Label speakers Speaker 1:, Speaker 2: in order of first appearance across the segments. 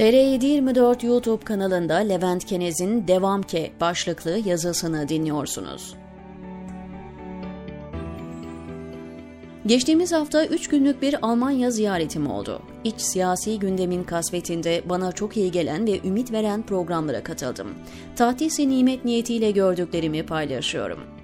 Speaker 1: TR724 YouTube kanalında Levent Kenez'in Devam Ke başlıklı yazısını dinliyorsunuz. Geçtiğimiz hafta 3 günlük bir Almanya ziyaretim oldu. İç siyasi gündemin kasvetinde bana çok iyi gelen ve ümit veren programlara katıldım. Tahtisi nimet niyetiyle gördüklerimi paylaşıyorum.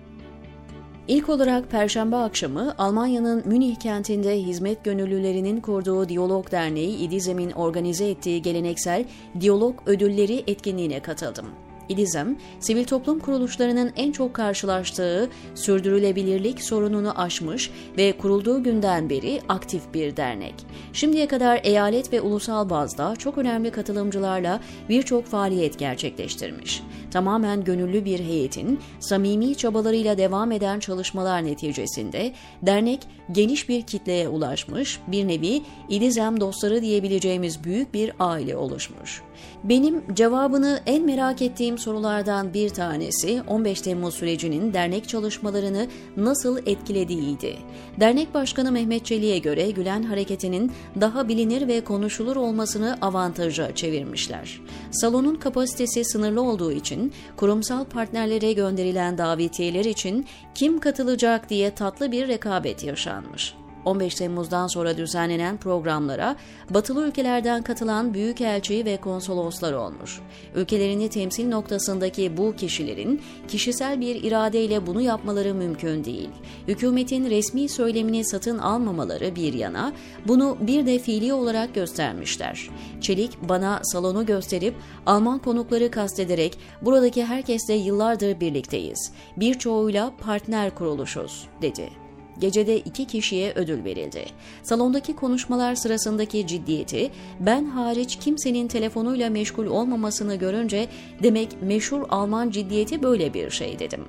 Speaker 1: İlk olarak Perşembe akşamı Almanya'nın Münih kentinde hizmet gönüllülerinin kurduğu Diyalog Derneği İdizem'in organize ettiği geleneksel Diyalog Ödülleri etkinliğine katıldım. İdizem, sivil toplum kuruluşlarının en çok karşılaştığı sürdürülebilirlik sorununu aşmış ve kurulduğu günden beri aktif bir dernek. Şimdiye kadar eyalet ve ulusal bazda çok önemli katılımcılarla birçok faaliyet gerçekleştirmiş. Tamamen gönüllü bir heyetin samimi çabalarıyla devam eden çalışmalar neticesinde dernek geniş bir kitleye ulaşmış, bir nevi İdizem dostları diyebileceğimiz büyük bir aile oluşmuş. Benim cevabını en merak ettiğim sorulardan bir tanesi 15 Temmuz sürecinin dernek çalışmalarını nasıl etkilediğiydi. Dernek Başkanı Mehmet Çelik'e göre Gülen Hareketi'nin daha bilinir ve konuşulur olmasını avantaja çevirmişler. Salonun kapasitesi sınırlı olduğu için kurumsal partnerlere gönderilen davetiyeler için kim katılacak diye tatlı bir rekabet yaşanmış. 15 Temmuz'dan sonra düzenlenen programlara batılı ülkelerden katılan büyükelçi ve konsoloslar olmuş. Ülkelerini temsil noktasındaki bu kişilerin kişisel bir iradeyle bunu yapmaları mümkün değil. Hükümetin resmi söylemini satın almamaları bir yana bunu bir de fiili olarak göstermişler. Çelik bana salonu gösterip Alman konukları kastederek buradaki herkesle yıllardır birlikteyiz. Birçoğuyla partner kuruluşuz dedi. Gecede iki kişiye ödül verildi. Salondaki konuşmalar sırasındaki ciddiyeti, ben hariç kimsenin telefonuyla meşgul olmamasını görünce demek meşhur Alman ciddiyeti böyle bir şey dedim.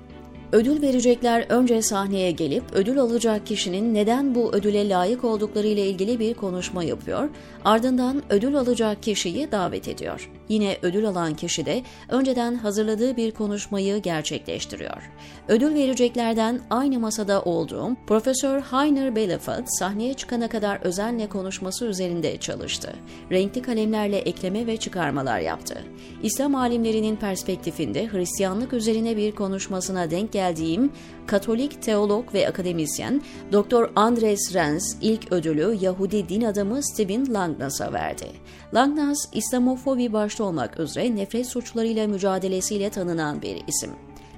Speaker 1: Ödül verecekler önce sahneye gelip ödül alacak kişinin neden bu ödüle layık oldukları ile ilgili bir konuşma yapıyor, ardından ödül alacak kişiyi davet ediyor. Yine ödül alan kişi de önceden hazırladığı bir konuşmayı gerçekleştiriyor. Ödül vereceklerden aynı masada olduğum Profesör Heiner Belefeld sahneye çıkana kadar özenle konuşması üzerinde çalıştı. Renkli kalemlerle ekleme ve çıkarmalar yaptı. İslam alimlerinin perspektifinde Hristiyanlık üzerine bir konuşmasına denk geldiğim Katolik teolog ve akademisyen Dr. Andres Renz ilk ödülü Yahudi din adamı Stephen Langnas'a verdi. Langnas, İslamofobi başta olmak üzere nefret suçlarıyla mücadelesiyle tanınan bir isim.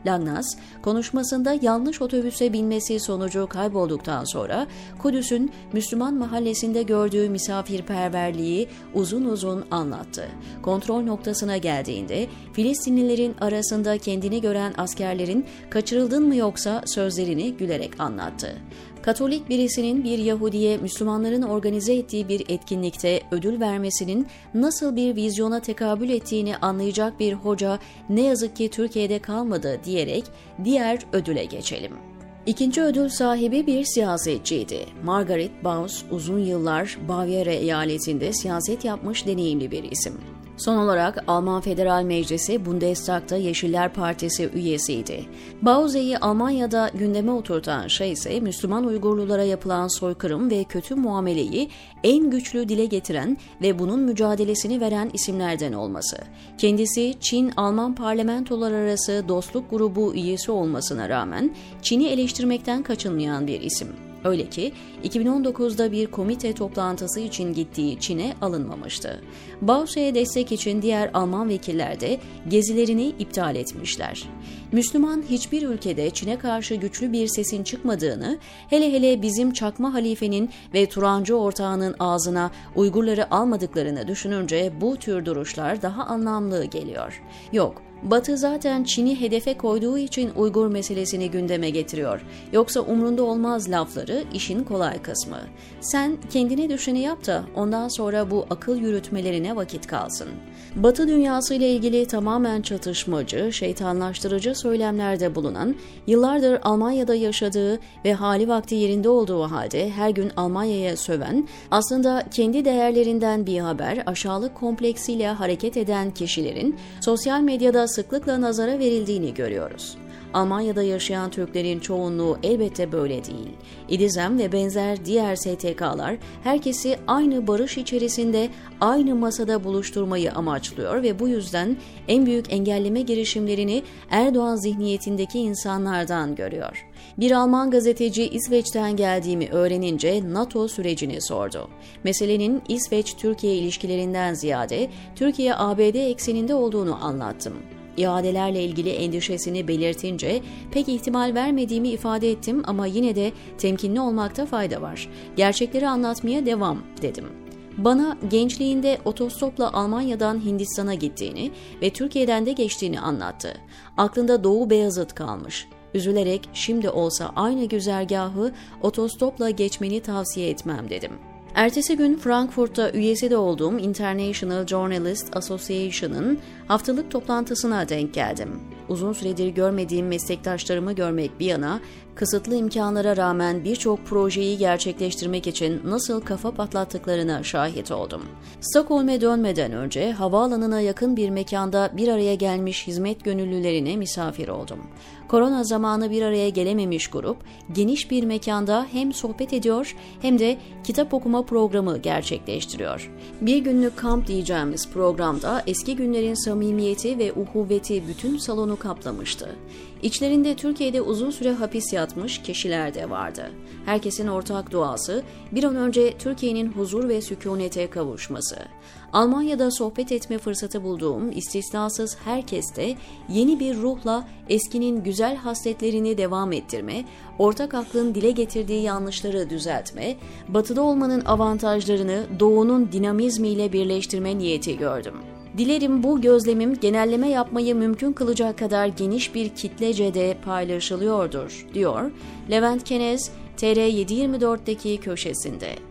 Speaker 1: Langnas, konuşmasında yanlış otobüse binmesi sonucu kaybolduktan sonra Kudüs'ün Müslüman mahallesinde gördüğü misafirperverliği uzun uzun anlattı. Kontrol noktasına geldiğinde Filistinlilerin arasında kendini gören askerlerin kaçırıldın mı yoksa sözlerini gülerek anlattı. Katolik birisinin bir Yahudiye Müslümanların organize ettiği bir etkinlikte ödül vermesinin nasıl bir vizyona tekabül ettiğini anlayacak bir hoca ne yazık ki Türkiye'de kalmadı diyerek diğer ödüle geçelim. İkinci ödül sahibi bir siyasetçiydi. Margaret Baus uzun yıllar Bavyera eyaletinde siyaset yapmış deneyimli bir isim. Son olarak Alman Federal Meclisi Bundestag'da Yeşiller Partisi üyesiydi. Bauze'yi Almanya'da gündeme oturtan şey ise Müslüman Uygurlulara yapılan soykırım ve kötü muameleyi en güçlü dile getiren ve bunun mücadelesini veren isimlerden olması. Kendisi Çin-Alman parlamentolar arası dostluk grubu üyesi olmasına rağmen Çin'i eleştirmekten kaçınmayan bir isim. Öyle ki 2019'da bir komite toplantısı için gittiği Çin'e alınmamıştı. Bausa'ya destek için diğer Alman vekiller de gezilerini iptal etmişler. Müslüman hiçbir ülkede Çin'e karşı güçlü bir sesin çıkmadığını, hele hele bizim çakma halifenin ve Turancı ortağının ağzına Uygurları almadıklarını düşününce bu tür duruşlar daha anlamlı geliyor. Yok, Batı zaten Çin'i hedefe koyduğu için Uygur meselesini gündeme getiriyor. Yoksa umrunda olmaz lafları işin kolay kısmı. Sen kendine düşeni yap da ondan sonra bu akıl yürütmelerine vakit kalsın. Batı dünyası ile ilgili tamamen çatışmacı, şeytanlaştırıcı söylemlerde bulunan, yıllardır Almanya'da yaşadığı ve hali vakti yerinde olduğu halde her gün Almanya'ya söven, aslında kendi değerlerinden bir haber aşağılık kompleksiyle hareket eden kişilerin sosyal medyada sıklıkla nazara verildiğini görüyoruz. Almanya'da yaşayan Türklerin çoğunluğu elbette böyle değil. İdizem ve benzer diğer STK'lar herkesi aynı barış içerisinde aynı masada buluşturmayı amaçlıyor ve bu yüzden en büyük engelleme girişimlerini Erdoğan zihniyetindeki insanlardan görüyor. Bir Alman gazeteci İsveç'ten geldiğimi öğrenince NATO sürecini sordu. Meselenin İsveç-Türkiye ilişkilerinden ziyade Türkiye-ABD ekseninde olduğunu anlattım. İadelerle ilgili endişesini belirtince pek ihtimal vermediğimi ifade ettim ama yine de temkinli olmakta fayda var. Gerçekleri anlatmaya devam dedim. Bana gençliğinde otostopla Almanya'dan Hindistan'a gittiğini ve Türkiye'den de geçtiğini anlattı. Aklında Doğu Beyazıt kalmış. Üzülerek şimdi olsa aynı güzergahı otostopla geçmeni tavsiye etmem dedim. Ertesi gün Frankfurt'ta üyesi de olduğum International Journalist Association'ın haftalık toplantısına denk geldim. Uzun süredir görmediğim meslektaşlarımı görmek bir yana, kısıtlı imkanlara rağmen birçok projeyi gerçekleştirmek için nasıl kafa patlattıklarına şahit oldum. Stockholm'e dönmeden önce havaalanına yakın bir mekanda bir araya gelmiş hizmet gönüllülerine misafir oldum. Korona zamanı bir araya gelememiş grup, geniş bir mekanda hem sohbet ediyor hem de kitap okuma programı gerçekleştiriyor. Bir günlük kamp diyeceğimiz programda eski günlerin samimiyeti ve uhuvveti bütün salonu kaplamıştı. İçlerinde Türkiye'de uzun süre hapis yatmış kişiler de vardı. Herkesin ortak duası bir an önce Türkiye'nin huzur ve sükunete kavuşması. Almanya'da sohbet etme fırsatı bulduğum istisnasız herkeste yeni bir ruhla eskinin güzel hasletlerini devam ettirme, ortak aklın dile getirdiği yanlışları düzeltme, batıda olmanın avantajlarını doğunun dinamizmiyle birleştirme niyeti gördüm. Dilerim bu gözlemim genelleme yapmayı mümkün kılacak kadar geniş bir kitlece de paylaşılıyordur, diyor Levent Kenez TR724'deki köşesinde.